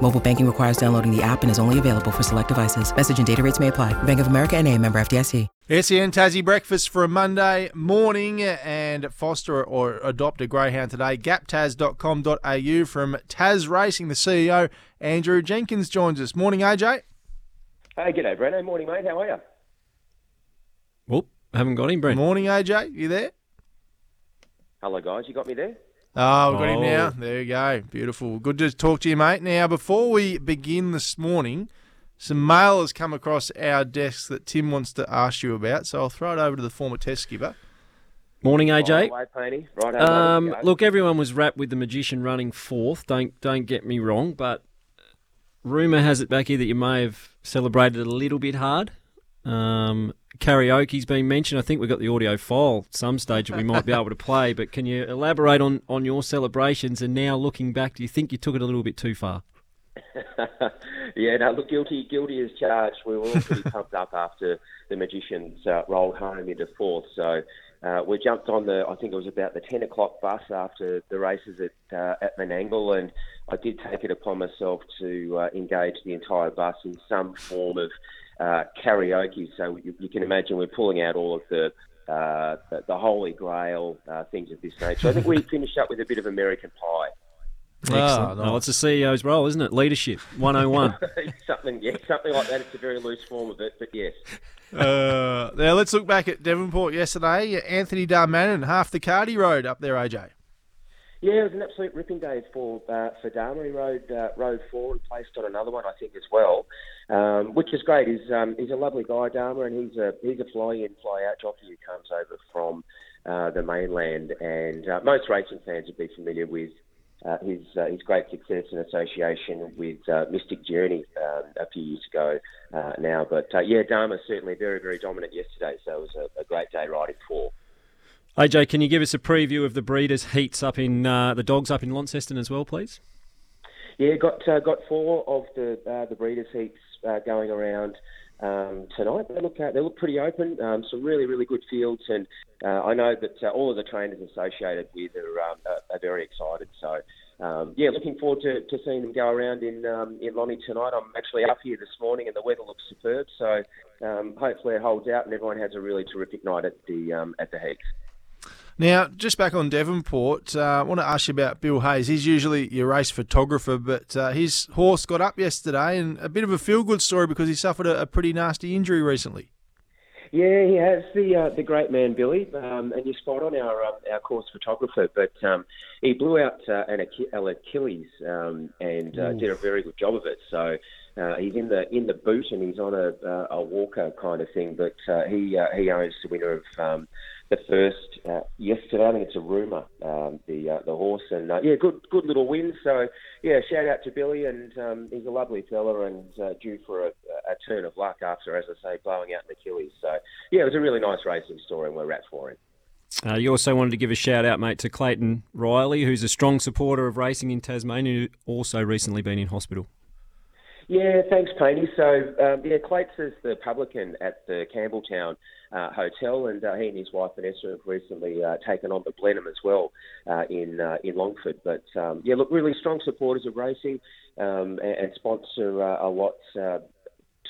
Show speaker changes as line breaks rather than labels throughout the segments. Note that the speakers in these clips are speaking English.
Mobile banking requires downloading the app and is only available for select devices. Message and data rates may apply. Bank of America and a member FDIC.
SEN Tassie breakfast for a Monday morning and foster or adopt a greyhound today. Gaptas.com.au from Tasracing, the CEO, Andrew Jenkins joins us. Morning, AJ.
Hey, g'day, Breno. Morning, mate. How are you?
Well, haven't got him, Brent.
Morning, AJ. You there?
Hello, guys. You got me there?
Oh, we've got him
Oh.
now. There you go. Beautiful. Good to talk to you, mate. Now, before we begin this morning, some mail has come across our desks that Tim wants to ask you about, so I'll throw it over to the former test skipper.
Morning, AJ.
Right
AJ.
away, Painey. Right
Um, look, everyone was rapt with the magician running fourth. Don't don't get me wrong, but rumor has it back here that you may have celebrated a little bit hard. Um, karaoke's been mentioned. I think we've got the audio file at some stage that we might be able to play. But can you elaborate on, on your celebrations? And now looking back, do you think you took it a little bit too far?
yeah, no, look, guilty, guilty as charged. We were all pretty pumped up after the magicians uh, rolled home into fourth. So uh, we jumped on the, I think it was about the 10 o'clock bus after the races at, uh, at Menangle, and I did take it upon myself to uh, engage the entire bus in some form of uh, karaoke. So you, you can imagine we're pulling out all of the uh, the, the holy grail uh, things of this nature. I think we finished up with a bit of American Pie.
Excellent.
nice.
Oh, it's a CEO's role, isn't it? Leadership 101.
something, yeah, something like that. It's a very loose form of it, but yes.
Uh, now, let's look back at Devonport yesterday. Anthony Darmanin, half the Cardi Road up there, AJ.
Yeah, it was an absolute ripping day for uh, for Dharma. He rode uh, rode four and placed on another one, I think, as well, um, which is great. He's um, he's a lovely guy, Dharma, and he's a he's a fly in fly out jockey who comes over from uh, the mainland, and uh, most racing fans would be familiar with. Uh, his uh, his great success in association with uh, Mystic Journey um, a few years ago uh, now, but uh, yeah, Dharma certainly very very dominant yesterday. So it was a, a great day riding four.
AJ, can you give us a preview of the breeders' heats up in uh, the dogs up in Launceston as well, please?
Yeah, got uh, got four of the uh, the breeders' heats uh, going around um, tonight. They look uh, they look pretty open. Um, some really really good fields, and uh, I know that uh, all of the trainers associated with are, um, are, very excited. So. Um, yeah, looking forward to, to seeing them go around in um, in Lonnie tonight. I'm actually up here this morning, and the weather looks superb. So um, hopefully it holds out, and everyone has a really terrific night at the um, at the heats.
Now, just back on Devonport, uh, I want to ask you about Bill Hayes. He's usually your race photographer, but uh, his horse got up yesterday, and a bit of a feel-good story because he suffered a, a pretty nasty injury recently.
Yeah, he has the uh, the great man Billy, um, and you're spot on our um, our course photographer. But um, he blew out uh, an Ach- Achilles um, and uh, did a very good job of it. So uh, he's in the in the boot and he's on a uh, a walker kind of thing. But uh, he uh, he owns the winner of um, the first uh, yesterday. I think it's a rumor um, the uh, the horse and uh, yeah, good good little win. So yeah, shout out to Billy and um, he's a lovely fella and uh, due for a turn of luck after, as I say, blowing out an Achilles. So yeah, it was a really nice racing story and we're rapt for him.
Uh, you also wanted to give a shout out, mate, to Clayton Riley, who's a strong supporter of racing in Tasmania, who also recently been in hospital.
Yeah, thanks, Painey. So, um, yeah, Clates is the publican at the Campbell Town uh, Hotel, and uh, he and his wife Vanessa have recently uh, taken on the Blenheim as well uh, in uh, in Longford. But um, yeah, look, really strong supporters of racing um, and, and sponsor uh, a lot.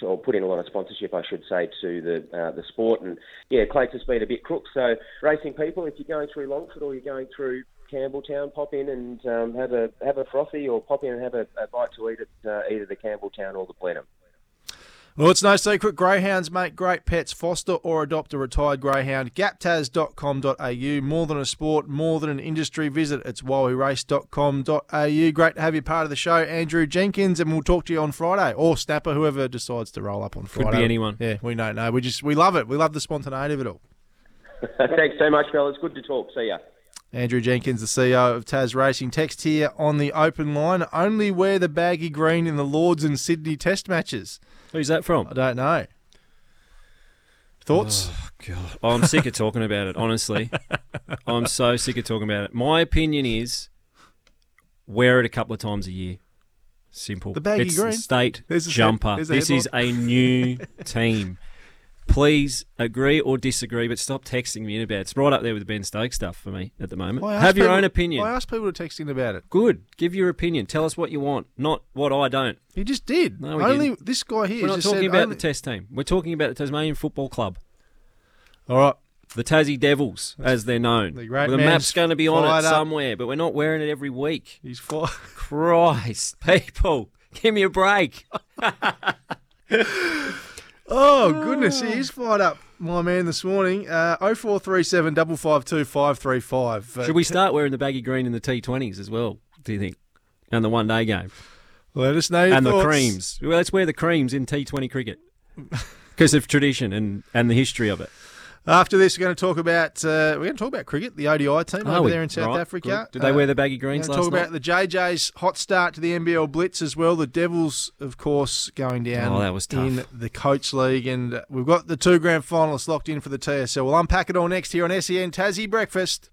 Or put in a lot of sponsorship, I should say, to the uh, the sport. And yeah, Clates has been a bit crook. So racing people, if you're going through Longford or you're going through Campbell Town, pop in and um, have a have a frothy, or pop in and have a, a bite to eat at uh, either the Campbell Town or the Blenheim.
Well, it's no secret. Greyhounds make great pets. Foster or adopt a retired greyhound. Gaptas.com.au. More than a sport, more than an industry. Visit it's wowerace.com.au. Great to have you part of the show, Andrew Jenkins, and we'll talk to you on Friday or Snapper, whoever decides to roll up on Friday.
Could
Friday.
be anyone.
Yeah, we don't know. We just we love it. We love the spontaneity of it all.
Thanks so much, fellas. Good to talk. See ya.
Andrew Jenkins, the CEO of Tasracing. Text here on the open line. Only wear the baggy green in the Lords and Sydney Test matches.
Who's that from?
I don't know. Thoughts?
Oh, God. Oh, I'm sick of talking about it, honestly. I'm so sick of talking about it. My opinion is wear it a couple of times a year. Simple.
The baggy
it's
green.
state jumper. This is a new team. Please agree or disagree, but stop texting me in about it. It's right up there with the Ben Stokes stuff for me at the moment.
I
Have your
people-
own opinion.
I asked people to text in about it.
Good. Give your opinion. Tell us what you want, not what I don't.
He just did.
No, we
only this guy here
We're not
just
talking
said
about
only-
the test team. We're talking about the Tasmanian Football Club.
All right.
The Tassie Devils, as they're known.
The great man's
map's going to be on
fired
it
up.
somewhere, but we're not wearing it every week.
He's fine.
Christ, people, give me a break.
Oh goodness, he is fired up, my man. This morning, uh, oh four three seven double five two five three five. Uh,
Should we start wearing the baggy green in the T20s as well, do you think? And the one day game.
Let us know your
and the creams. Well, let's wear the creams in T20 cricket because of tradition and, and the history of it.
After this, we're going to talk about uh, we're going to talk about cricket, the ODI team
Are
over
we?
there in South
Right,
Africa.
good. Did they
Uh,
wear the baggy
We're
greens
going to
last
talk about the JJ's hot start to the NBL Blitz as well. The Devils, of course, going down
Oh, that was tough.
in the Coates League, and uh, we've got the two grand finalists locked in for the TSL. We'll unpack it all next here on SEN Tassie Breakfast.